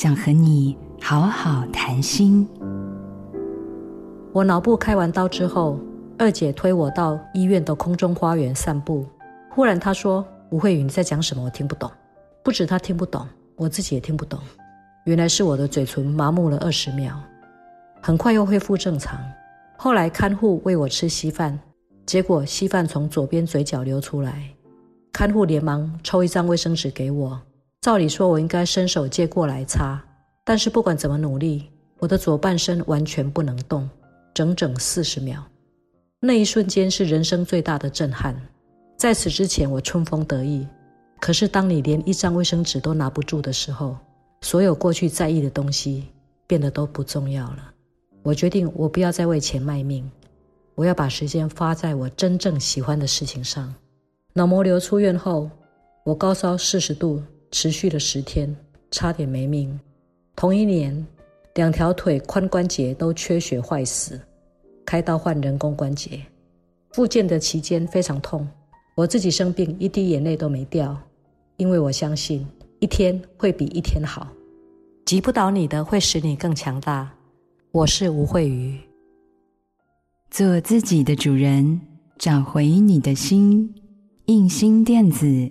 想和你好好谈心。我脑部开完刀之后，二姐推我到医院的空中花园散步。忽然她说：“吴慧宇，你在讲什么？我听不懂。”不止她听不懂，我自己也听不懂。原来是我的嘴唇麻木了二十秒，很快又恢复正常。后来看护喂我吃稀饭，结果稀饭从左边嘴角流出来，看护连忙抽一张卫生纸给我。照理说，我应该伸手接过来擦，但是不管怎么努力，我的左半身完全不能动，整整四十秒。那一瞬间是人生最大的震撼。在此之前，我春风得意，可是当你连一张卫生纸都拿不住的时候，所有过去在意的东西变得都不重要了。我决定，我不要再为钱卖命，我要把时间花在我真正喜欢的事情上。脑膜瘤出院后，我高烧四十度，持续了十天，差点没命。同一年，两条腿髋关节都缺血坏死，开刀换人工关节。复健的期间非常痛，我自己生病一滴眼泪都没掉，因为我相信。一天会比一天好，击不倒你的会使你更强大。我是吴慧瑜，做自己的主人，找回你的心。印心电子